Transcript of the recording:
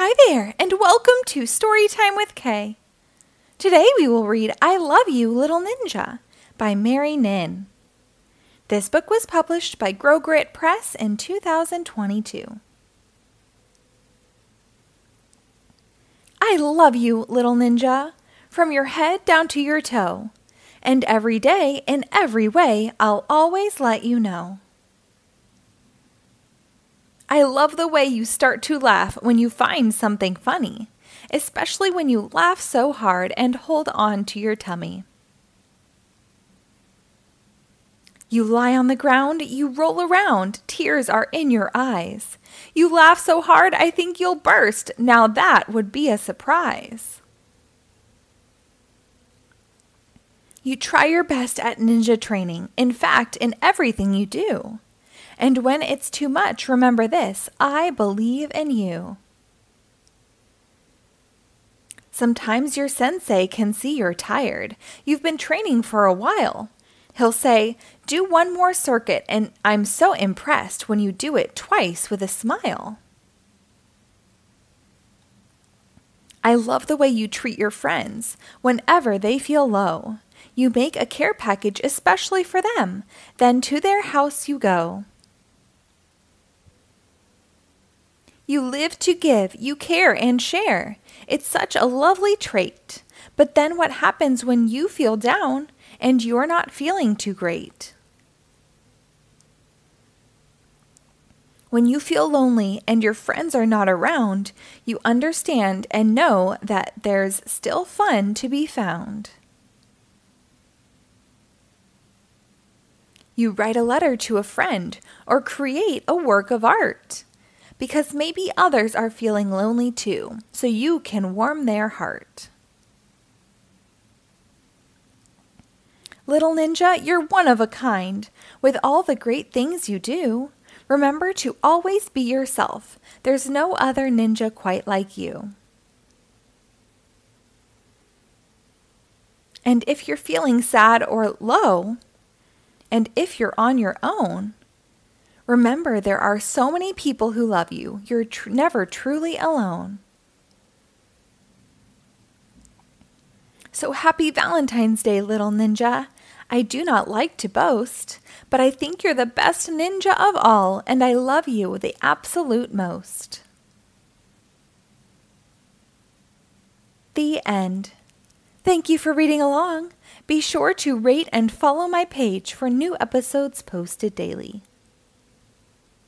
Hi there, and welcome to Storytime with K. Today we will read I Love You, Little Ninja by Mary Nhin. This book was published by Grow Grit Press in 2022. I love you, little ninja, from your head down to your toe. And every day, in every way, I'll always let you know. I love the way you start to laugh when you find something funny, especially when you laugh so hard and hold on to your tummy. You lie on the ground, you roll around, tears are in your eyes. You laugh so hard, I think you'll burst. Now that would be a surprise. You try your best at ninja training, in fact, in everything you do. And when it's too much, remember this I believe in you. Sometimes your sensei can see you're tired. You've been training for a while. He'll say, Do one more circuit, and I'm so impressed when you do it twice with a smile. I love the way you treat your friends whenever they feel low. You make a care package especially for them, then to their house you go. You live to give, you care and share. It's such a lovely trait. But then what happens when you feel down and you're not feeling too great? When you feel lonely and your friends are not around, you understand and know that there's still fun to be found. You write a letter to a friend or create a work of art because maybe others are feeling lonely too, so you can warm their heart. Little ninja, you're one of a kind. With all the great things you do, remember to always be yourself. There's no other ninja quite like you. And if you're feeling sad or low, and if you're on your own, Remember, there are so many people who love you. You're tr- never truly alone. So happy Valentine's Day, little ninja. I do not like to boast, but I think you're the best ninja of all, and I love you the absolute most. The end. Thank you for reading along. Be sure to rate and follow my page for new episodes posted daily.